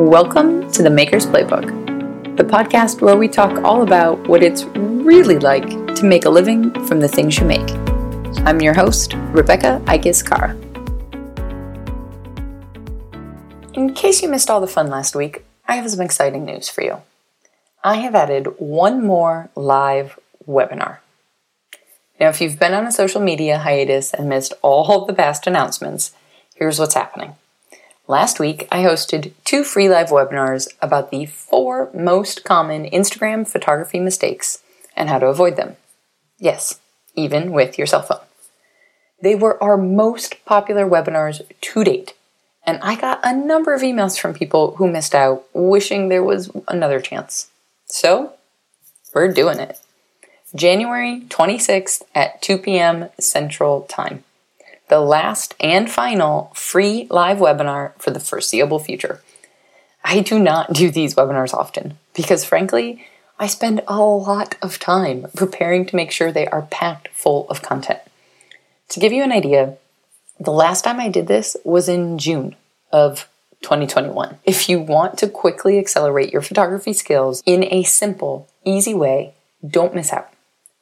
Welcome to the Maker's Playbook, the podcast where we talk all about what it's really like to make a living from the things you make. I'm your host, Rebecca Ikes Kara. In case you missed all the fun last week, I have some exciting news for you. I have added one more live webinar. Now, if you've been on a social media hiatus and missed all the past announcements, here's what's happening. Last week, I hosted two free live webinars about the four most common Instagram photography mistakes and how to avoid them. Yes, even with your cell phone. They were our most popular webinars to date, and I got a number of emails from people who missed out wishing there was another chance. So, we're doing it. January 26th at 2 p.m. Central Time. The last and final free live webinar for the foreseeable future. I do not do these webinars often because, frankly, I spend a lot of time preparing to make sure they are packed full of content. To give you an idea, the last time I did this was in June of 2021. If you want to quickly accelerate your photography skills in a simple, easy way, don't miss out.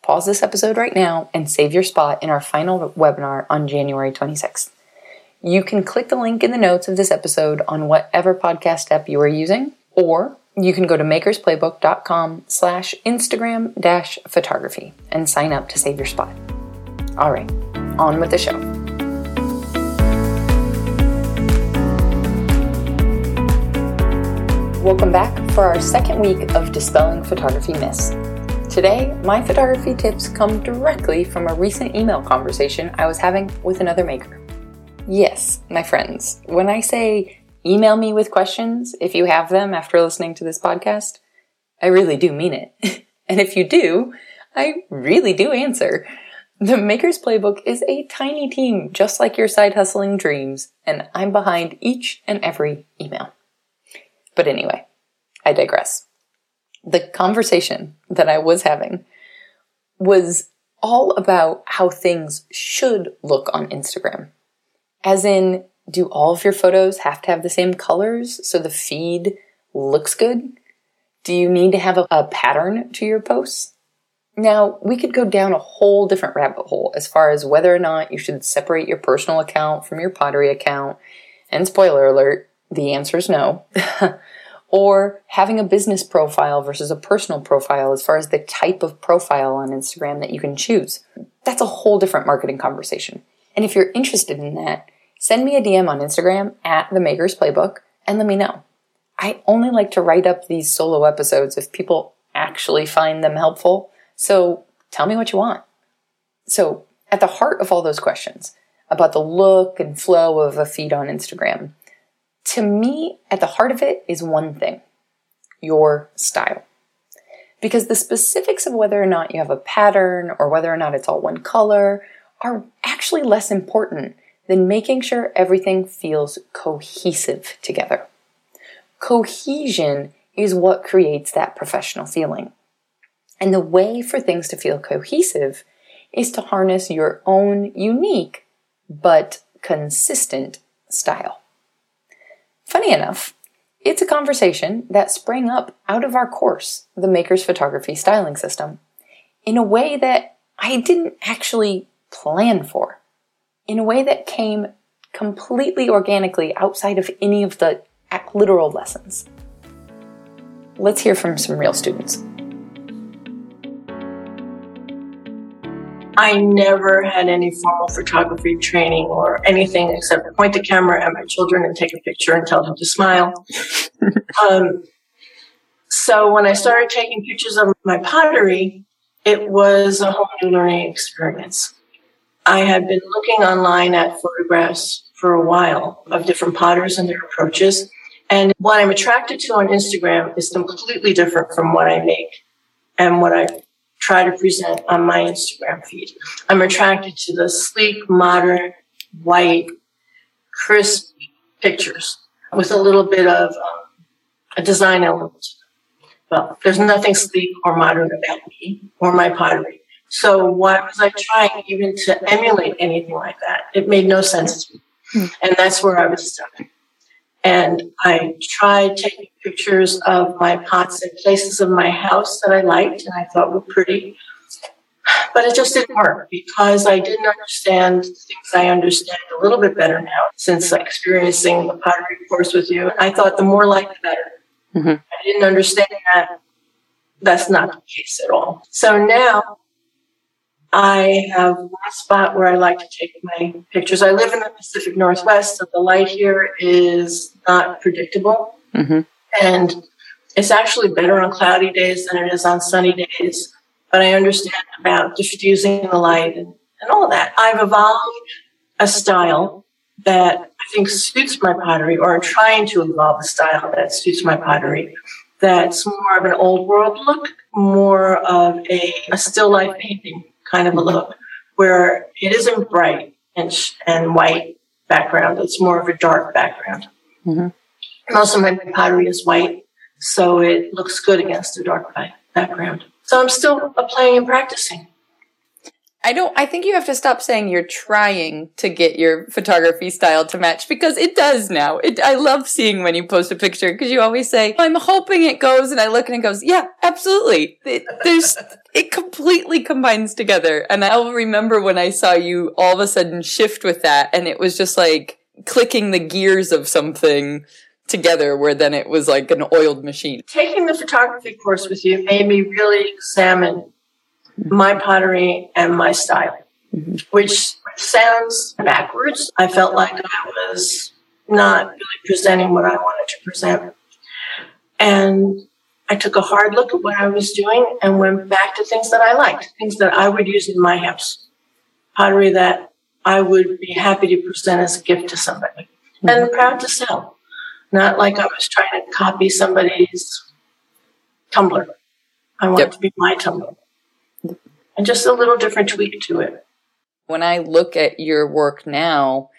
Pause this episode right now and save your spot in our final webinar on January 26th. You can click the link in the notes of this episode on whatever podcast app you are using, or you can go to makersplaybook.com slash Instagram dash photography and sign up to save your spot. All right, on with the show. Welcome back for our second week of Dispelling Photography Myths. Today, my photography tips come directly from a recent email conversation I was having with another maker. Yes, my friends, when I say email me with questions if you have them after listening to this podcast, I really do mean it. and if you do, I really do answer. The Maker's Playbook is a tiny team, just like your side hustling dreams, and I'm behind each and every email. But anyway, I digress the conversation that I was having was all about how things should look on Instagram. As in, do all of your photos have to have the same colors so the feed looks good? Do you need to have a, a, pattern to your posts? Now, we could go down a whole different rabbit hole as far as whether or not you should separate your personal account from your pottery account. And spoiler alert, the answer is no. or having a business profile versus a personal profile as far as the type of profile on Instagram that you can choose. That's a whole different marketing conversation. And if you're interested in that, send me a DM on Instagram at the Maker's Playbook and let me know. I only like to write up these solo episodes if people actually find them helpful. So tell me what you want. So at the heart of all those questions about the look and flow of a feed on Instagram, to me, at the heart of it is one thing your style. Because the specifics of whether or not you have a pattern or whether or not it's all one color are actually less important than making sure everything feels cohesive together. Cohesion is what creates that professional feeling. And the way for things to feel cohesive is to harness your own unique but consistent style. Funny enough, it's a conversation that sprang up out of our course, the Maker's Photography Styling System, in a way that I didn't actually plan for, in a way that came completely organically outside of any of the literal lessons. Let's hear from some real students. I never had any formal photography training or anything except point the camera at my children and take a picture and tell them to smile. um, so when I started taking pictures of my pottery, it was a whole new learning experience. I had been looking online at photographs for a while of different potters and their approaches. And what I'm attracted to on Instagram is completely different from what I make and what I try to present on my Instagram feed. I'm attracted to the sleek, modern, white, crisp pictures with a little bit of um, a design element. Well, there's nothing sleek or modern about me or my pottery. So why was I trying even to emulate anything like that? It made no sense to me. Hmm. And that's where I was stuck. And I tried taking pictures of my pots in places of my house that I liked and I thought were pretty. But it just didn't work because I didn't understand things I understand a little bit better now since experiencing the pottery course with you. I thought the more like the better. Mm-hmm. I didn't understand that that's not the case at all. So now I have one spot where I like to take my pictures. I live in the Pacific Northwest, so the light here is not predictable. Mm-hmm. And it's actually better on cloudy days than it is on sunny days. But I understand about diffusing the light and, and all that. I've evolved a style that I think suits my pottery, or I'm trying to evolve a style that suits my pottery. That's more of an old world look, more of a, a still life painting kind of a look, where it isn't bright and, sh- and white background. It's more of a dark background. Mm-hmm. Most of my pottery is white, so it looks good against a dark background. So I'm still playing and practicing. I don't, I think you have to stop saying you're trying to get your photography style to match because it does now. It, I love seeing when you post a picture because you always say, I'm hoping it goes. And I look and it goes, yeah, absolutely. It, there's, it completely combines together. And I'll remember when I saw you all of a sudden shift with that and it was just like clicking the gears of something together where then it was like an oiled machine. Taking the photography course with you made me really examine my pottery and my style, mm-hmm. which sounds backwards. I felt like I was not really presenting what I wanted to present. And I took a hard look at what I was doing and went back to things that I liked, things that I would use in my house, pottery that I would be happy to present as a gift to somebody mm-hmm. and proud to sell. Not like I was trying to copy somebody's tumbler. I want yep. it to be my tumbler and just a little different tweak to it. When I look at your work now,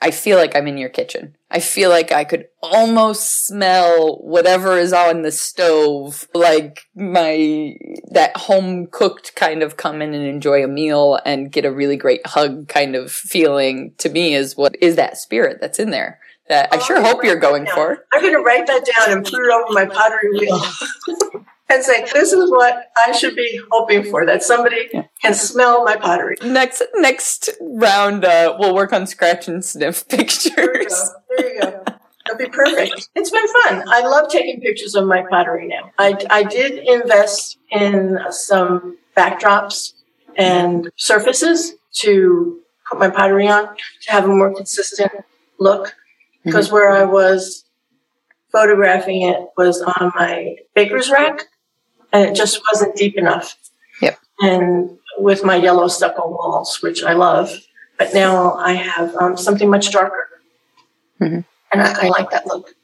I feel like I'm in your kitchen. I feel like I could almost smell whatever is on the stove, like my, that home cooked kind of come in and enjoy a meal and get a really great hug kind of feeling to me is what is that spirit that's in there that I oh, sure hope you're going for. I'm going to write that down and put it over my pottery wheel. and say, this is what I should be hoping for, that somebody yeah. can smell my pottery. Next next round, uh, we'll work on scratch and sniff pictures. There you go. There you go. That'd be perfect. It's been fun. I love taking pictures of my pottery now. I, I did invest in some backdrops and surfaces to put my pottery on to have a more consistent look. Because mm-hmm. where I was photographing it was on my baker's rack and it just wasn't deep enough. Yep. And with my yellow stucco walls, which I love, but now I have um, something much darker, mm-hmm. and I, I like that look.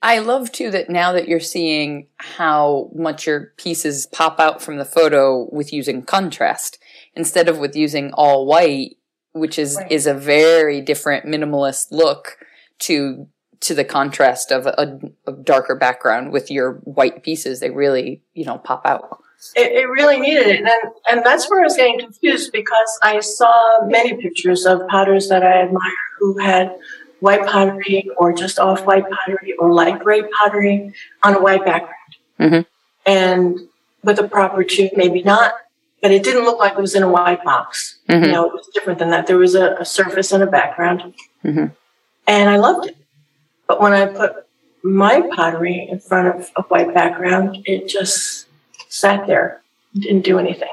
I love too that now that you're seeing how much your pieces pop out from the photo with using contrast instead of with using all white, which is right. is a very different minimalist look to to the contrast of a, a, darker background with your white pieces, they really, you know, pop out. It, it really needed it. And, and that's where I was getting confused because I saw many pictures of potters that I admire who had white pottery or just off white pottery or light gray pottery on a white background. Mm-hmm. And with a proper tube, maybe not, but it didn't look like it was in a white box. Mm-hmm. You know, it was different than that. There was a, a surface and a background. Mm-hmm. And I loved it. But when I put my pottery in front of a white background, it just sat there, didn't do anything.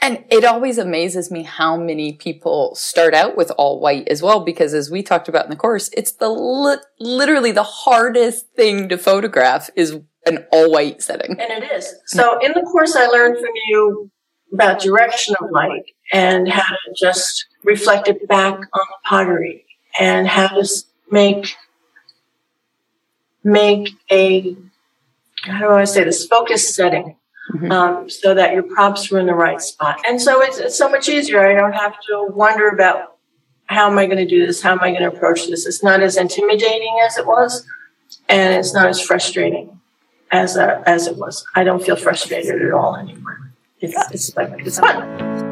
And it always amazes me how many people start out with all white as well, because as we talked about in the course, it's the li- literally the hardest thing to photograph is an all white setting. And it is. So in the course, I learned from you about direction of light and how to just reflect it back on the pottery and how to make make a how do I say this focus setting mm-hmm. um, so that your props were in the right spot. And so it's, it's so much easier. I don't have to wonder about how am I going to do this? How am I going to approach this? It's not as intimidating as it was, and it's not as frustrating as uh, as it was. I don't feel frustrated at all anymore. It's, it's like it's fun.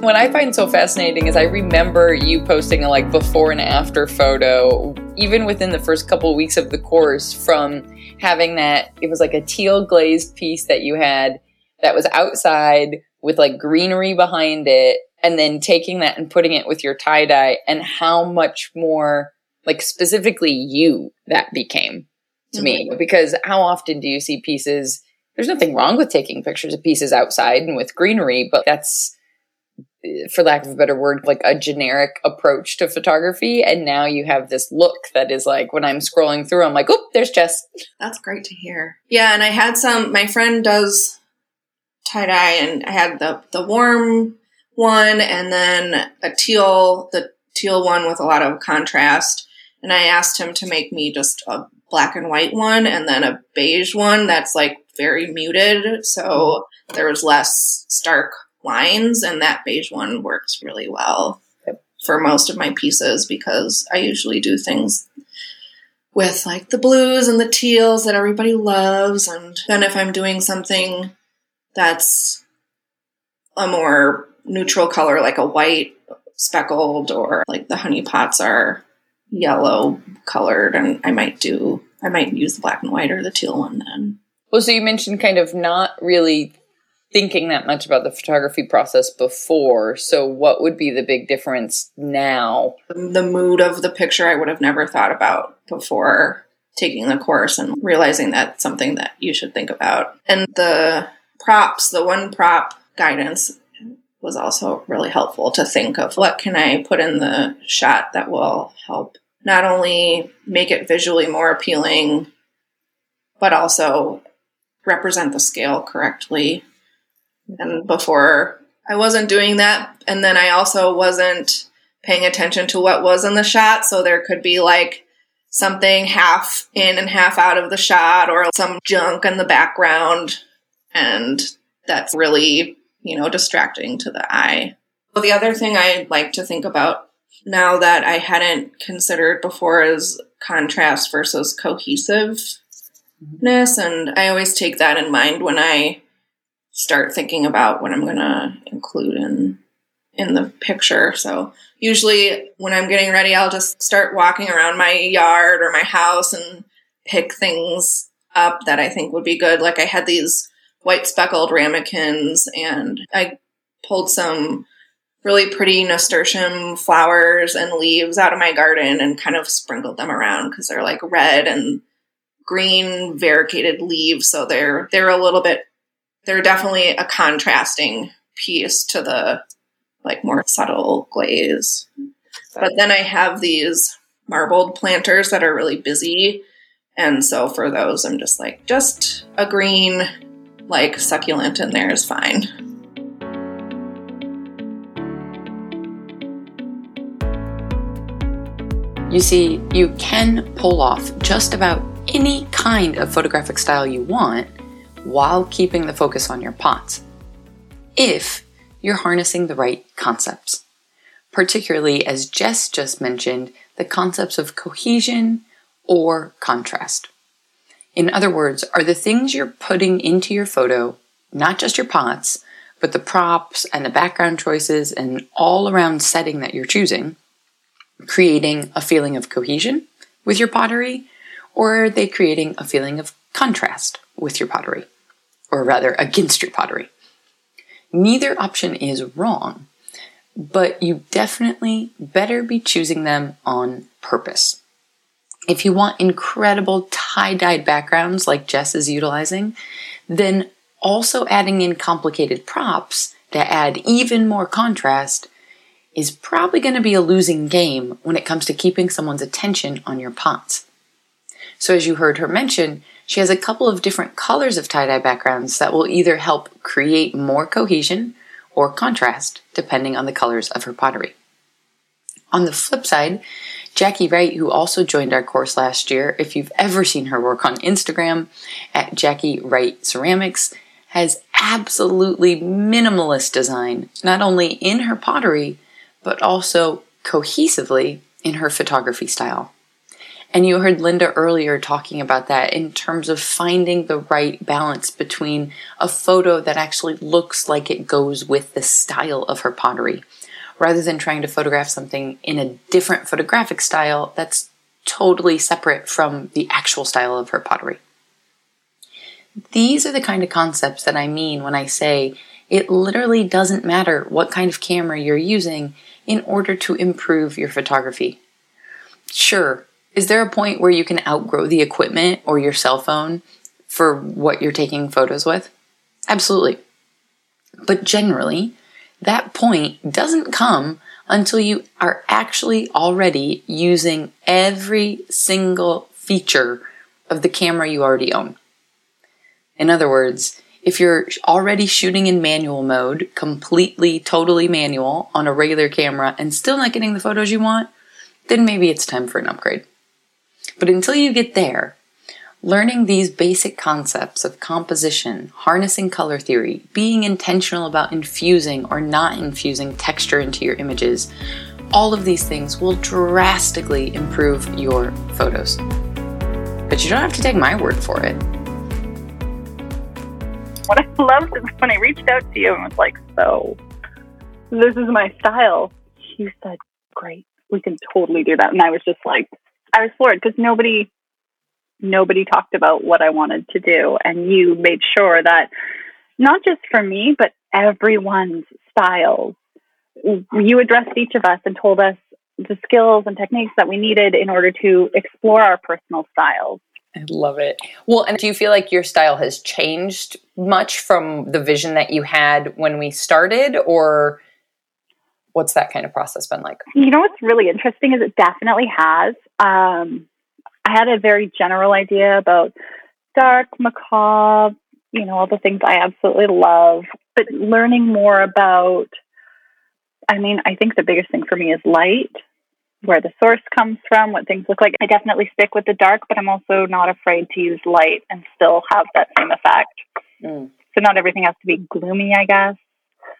What I find so fascinating is I remember you posting a like before and after photo, even within the first couple of weeks of the course, from having that it was like a teal glazed piece that you had that was outside with like greenery behind it, and then taking that and putting it with your tie dye, and how much more like specifically you that became to mm-hmm. me. Because how often do you see pieces? There's nothing wrong with taking pictures of pieces outside and with greenery, but that's for lack of a better word, like a generic approach to photography. And now you have this look that is like when I'm scrolling through, I'm like, oh, there's Jess. That's great to hear. Yeah, and I had some. My friend does tie dye, and I had the the warm one, and then a teal, the teal one with a lot of contrast. And I asked him to make me just a black and white one, and then a beige one that's like very muted, so there was less stark lines, and that beige one works really well for most of my pieces because I usually do things with like the blues and the teals that everybody loves. And then if I'm doing something that's a more neutral color, like a white speckled, or like the honey pots are yellow colored, and I might do, I might use the black and white or the teal one then. Well, so you mentioned kind of not really thinking that much about the photography process before. So, what would be the big difference now? The mood of the picture I would have never thought about before taking the course and realizing that's something that you should think about. And the props, the one prop guidance was also really helpful to think of what can I put in the shot that will help not only make it visually more appealing, but also represent the scale correctly and before I wasn't doing that. And then I also wasn't paying attention to what was in the shot. So there could be like something half in and half out of the shot or some junk in the background. And that's really, you know, distracting to the eye. But the other thing I like to think about now that I hadn't considered before is contrast versus cohesiveness. And I always take that in mind when I start thinking about what I'm going to include in in the picture. So usually when I'm getting ready, I'll just start walking around my yard or my house and pick things up that I think would be good. Like I had these white speckled ramekins and I pulled some really pretty nasturtium flowers and leaves out of my garden and kind of sprinkled them around because they're like red and green variegated leaves so they're they're a little bit they're definitely a contrasting piece to the like more subtle glaze. But then I have these marbled planters that are really busy. And so for those, I'm just like, just a green, like succulent in there is fine. You see, you can pull off just about any kind of photographic style you want while keeping the focus on your pots. If you're harnessing the right concepts, particularly as Jess just mentioned, the concepts of cohesion or contrast. In other words, are the things you're putting into your photo not just your pots, but the props and the background choices and all around setting that you're choosing, creating a feeling of cohesion with your pottery, or are they creating a feeling of contrast with your pottery? or rather against your pottery. Neither option is wrong, but you definitely better be choosing them on purpose. If you want incredible tie dyed backgrounds like Jess is utilizing, then also adding in complicated props to add even more contrast is probably going to be a losing game when it comes to keeping someone's attention on your pots. So, as you heard her mention, she has a couple of different colors of tie-dye backgrounds that will either help create more cohesion or contrast depending on the colors of her pottery. On the flip side, Jackie Wright, who also joined our course last year, if you've ever seen her work on Instagram at Jackie Wright Ceramics, has absolutely minimalist design, not only in her pottery, but also cohesively in her photography style. And you heard Linda earlier talking about that in terms of finding the right balance between a photo that actually looks like it goes with the style of her pottery, rather than trying to photograph something in a different photographic style that's totally separate from the actual style of her pottery. These are the kind of concepts that I mean when I say it literally doesn't matter what kind of camera you're using in order to improve your photography. Sure, is there a point where you can outgrow the equipment or your cell phone for what you're taking photos with? Absolutely. But generally, that point doesn't come until you are actually already using every single feature of the camera you already own. In other words, if you're already shooting in manual mode, completely, totally manual on a regular camera and still not getting the photos you want, then maybe it's time for an upgrade. But until you get there, learning these basic concepts of composition, harnessing color theory, being intentional about infusing or not infusing texture into your images, all of these things will drastically improve your photos. But you don't have to take my word for it. What I loved is when I reached out to you and was like, so this is my style. You said, great, we can totally do that. And I was just like, I was floored because nobody nobody talked about what I wanted to do. And you made sure that not just for me, but everyone's styles, you addressed each of us and told us the skills and techniques that we needed in order to explore our personal styles. I love it. Well, and do you feel like your style has changed much from the vision that you had when we started, or what's that kind of process been like? You know what's really interesting is it definitely has. Um, I had a very general idea about dark, macabre, you know, all the things I absolutely love, but learning more about, I mean, I think the biggest thing for me is light, where the source comes from, what things look like. I definitely stick with the dark, but I'm also not afraid to use light and still have that same effect. Mm. So not everything has to be gloomy, I guess.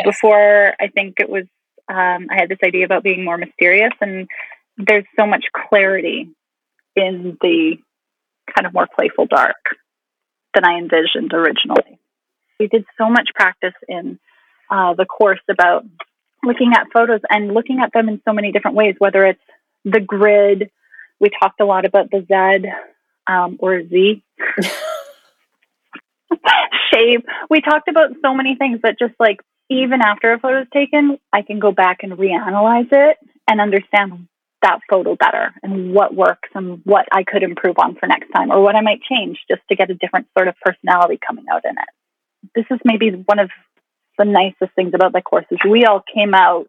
Before, I think it was um, I had this idea about being more mysterious, and there's so much clarity in the kind of more playful dark than I envisioned originally. We did so much practice in uh, the course about looking at photos and looking at them in so many different ways, whether it's the grid. We talked a lot about the Z um, or Z shape. We talked about so many things that just like even after a photo is taken, I can go back and reanalyze it and understand that photo better and what works and what I could improve on for next time or what I might change just to get a different sort of personality coming out in it. This is maybe one of the nicest things about the course is we all came out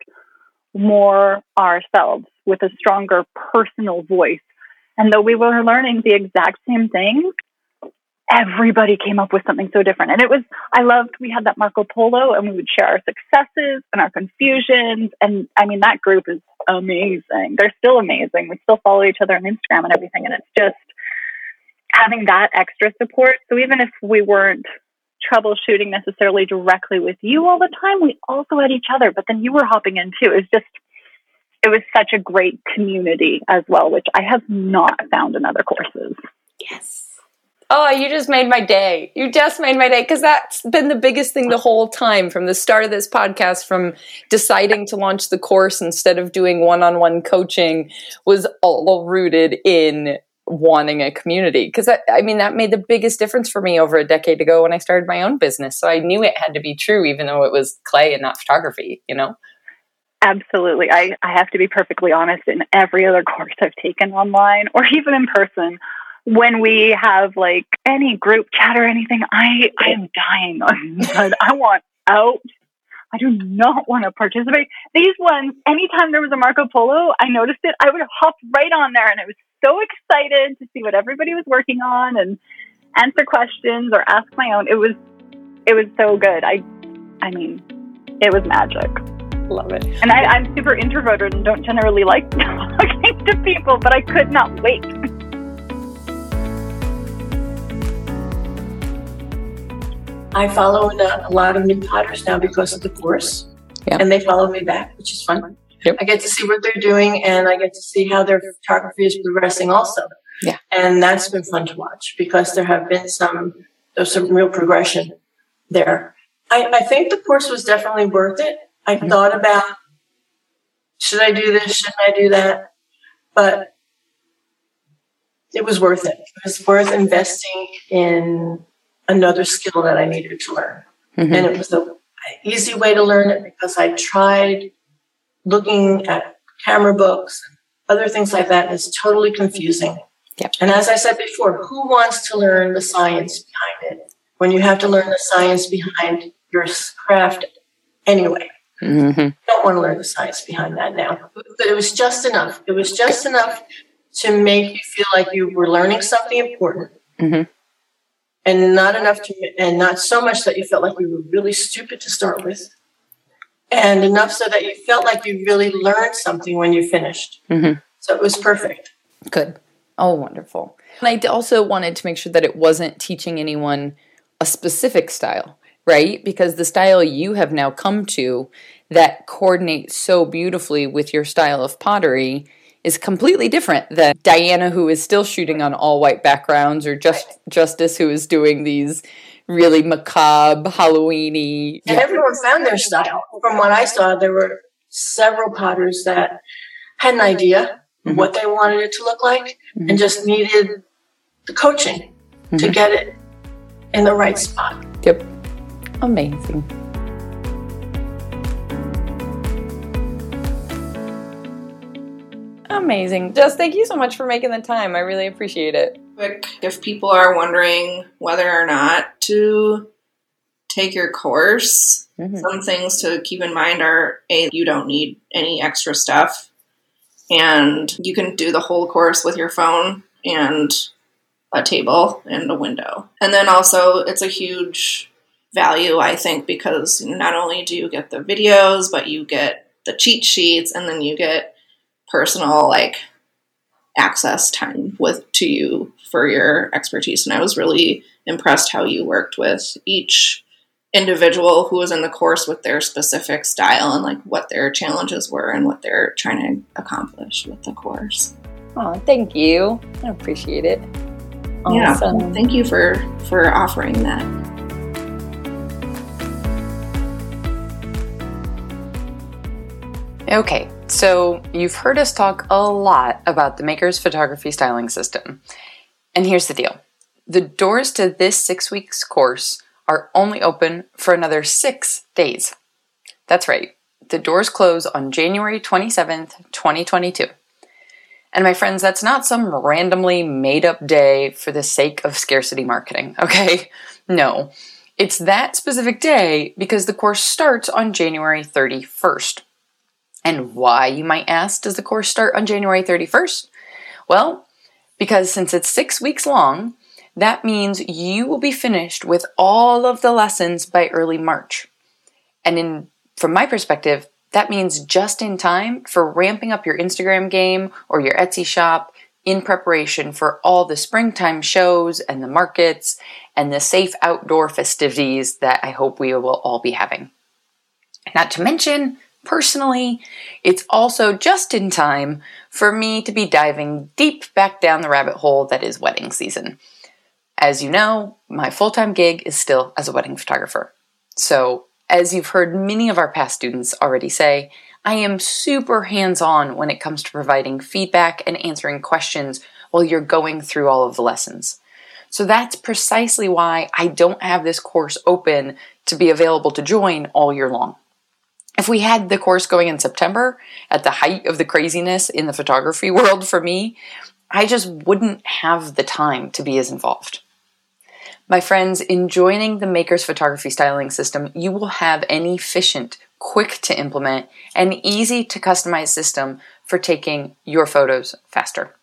more ourselves with a stronger personal voice. And though we were learning the exact same things, everybody came up with something so different. And it was, I loved, we had that Marco Polo and we would share our successes and our confusions. And I mean, that group is amazing. They're still amazing. We still follow each other on Instagram and everything. And it's just having that extra support. So even if we weren't troubleshooting necessarily directly with you all the time, we also had each other. But then you were hopping in too. It was just, it was such a great community as well, which I have not found in other courses. Yes. Oh, you just made my day. You just made my day because that's been the biggest thing the whole time from the start of this podcast, from deciding to launch the course instead of doing one on one coaching, was all rooted in wanting a community. Because I mean, that made the biggest difference for me over a decade ago when I started my own business. So I knew it had to be true, even though it was clay and not photography, you know? Absolutely. I, I have to be perfectly honest. In every other course I've taken online or even in person, when we have like any group chat or anything, I I am dying I want out. I do not want to participate. These ones, anytime there was a Marco Polo, I noticed it. I would hop right on there, and I was so excited to see what everybody was working on and answer questions or ask my own. It was it was so good. I I mean, it was magic. Love it. And I, I'm super introverted and don't generally like talking to people, but I could not wait. I follow a, a lot of new potters now because of the course, yeah. and they follow me back, which is fun. Yep. I get to see what they're doing and I get to see how their photography is progressing also. Yeah. And that's been fun to watch because there have been some, there's some real progression there. I, I think the course was definitely worth it. I Mhm. thought about, should I do this? Shouldn't I do that? But it was worth it. It was worth investing in another skill that I needed to learn. Mhm. And it was an easy way to learn it because I tried looking at camera books, and other things like that. It's totally confusing. Yep. And as I said before, who wants to learn the science behind it when you have to learn the science behind your craft anyway? Mhm. I don't want to learn the science behind that now. But it was just enough. It was just enough to make you feel like you were learning something important. Mhm. And not enough to, and not so much that you felt like you were really stupid to start with. And enough so that you felt like you really learned something when you finished. Mhm. So it was perfect. Good. Oh, wonderful. And I also wanted to make sure that it wasn't teaching anyone a specific style, right? Because the style you have now come to that coordinates so beautifully with your style of pottery is completely different than Diana, who is still shooting on all white backgrounds, or just Justice, who is doing these really macabre, Halloweeny. And everyone found their style. From what I saw, there were several potters that had an idea of what they wanted it to look like and just needed the coaching to Mhm. get it in the right spot. Yep. Amazing. Amazing. Just thank you so much for making the time. I really appreciate it. quick if people are wondering whether or not to take your course Mhm. some things to keep in mind are a you don't need any extra stuff and you can do the whole course with your phone and a table and a window and then also it's a huge value i think because not only do you get the videos but you get the cheat sheets and then you get personal like access time with to you for your expertise and i was really impressed how you worked with each individual who was in the course with their specific style and like what their challenges were and what they're trying to accomplish with the course Oh, thank you. I appreciate it. yeah Awesome. thank you for for offering that Okay, so you've heard us talk a lot about the Maker's photography styling system. And here's the deal the doors to this six weeks course are only open for another six days. That's right, the doors close on January 27th, 2022. And my friends, that's not some randomly made up day for the sake of scarcity marketing, okay? No. It's that specific day because the course starts on January 31st. And why, you might ask, does the course start on January 31st? Well, because since it's six weeks long, that means you will be finished with all of the lessons by early March. And in from my perspective, that means just in time for ramping up your Instagram game or your Etsy shop in preparation for all the springtime shows and the markets and the safe outdoor festivities that I hope we will all be having. Not to mention, personally, it's also just in time for me to be diving deep back down the rabbit hole that is wedding season. As you know, my full time gig is still as a wedding photographer. So, as you've heard many of our past students already say, I am super hands on when it comes to providing feedback and answering questions while you're going through all of the lessons. So that's precisely why I don't have this course open to be available to join all year long. If we had the course going in September, at the height of the craziness in the photography world for me, I just wouldn't have the time to be as involved. My friends, in joining the Maker's Photography Styling System, you will have an efficient, quick to implement, and easy to customize system for taking your photos faster.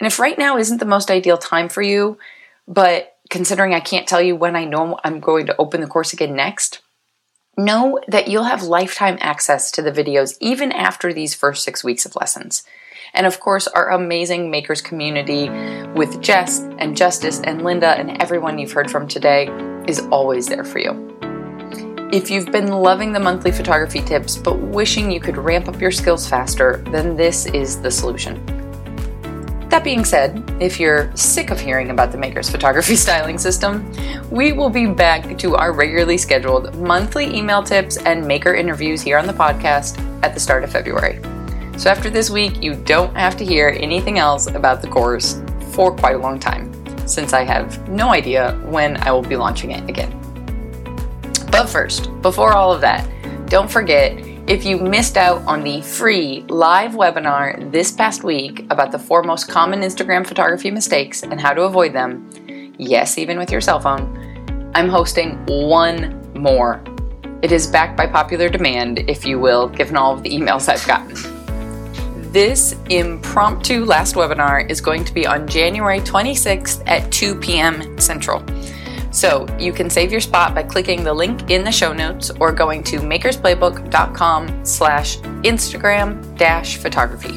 And if right now isn't the most ideal time for you, but considering I can't tell you when I know I'm going to open the course again next, know that you'll have lifetime access to the videos even after these first six weeks of lessons. And of course, our amazing makers community with Jess and Justice and Linda and everyone you've heard from today is always there for you. If you've been loving the monthly photography tips but wishing you could ramp up your skills faster, then this is the solution. That being said, if you're sick of hearing about the Maker's photography styling system, we will be back to our regularly scheduled monthly email tips and maker interviews here on the podcast at the start of February. So after this week, you don't have to hear anything else about the course for quite a long time, since I have no idea when I will be launching it again. But first, before all of that, don't forget if you missed out on the free live webinar this past week about the four most common Instagram photography mistakes and how to avoid them, yes, even with your cell phone, I'm hosting one more. It is backed by popular demand, if you will, given all of the emails I've gotten. This impromptu last webinar is going to be on January 26th at 2 p.m. Central. So you can save your spot by clicking the link in the show notes or going to makersplaybook.com slash Instagram dash photography.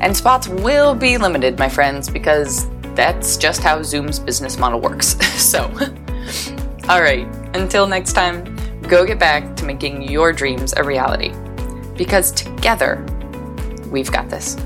And spots will be limited, my friends, because that's just how Zoom's business model works. so, all right, until next time, go get back to making your dreams a reality. Because together, we've got this.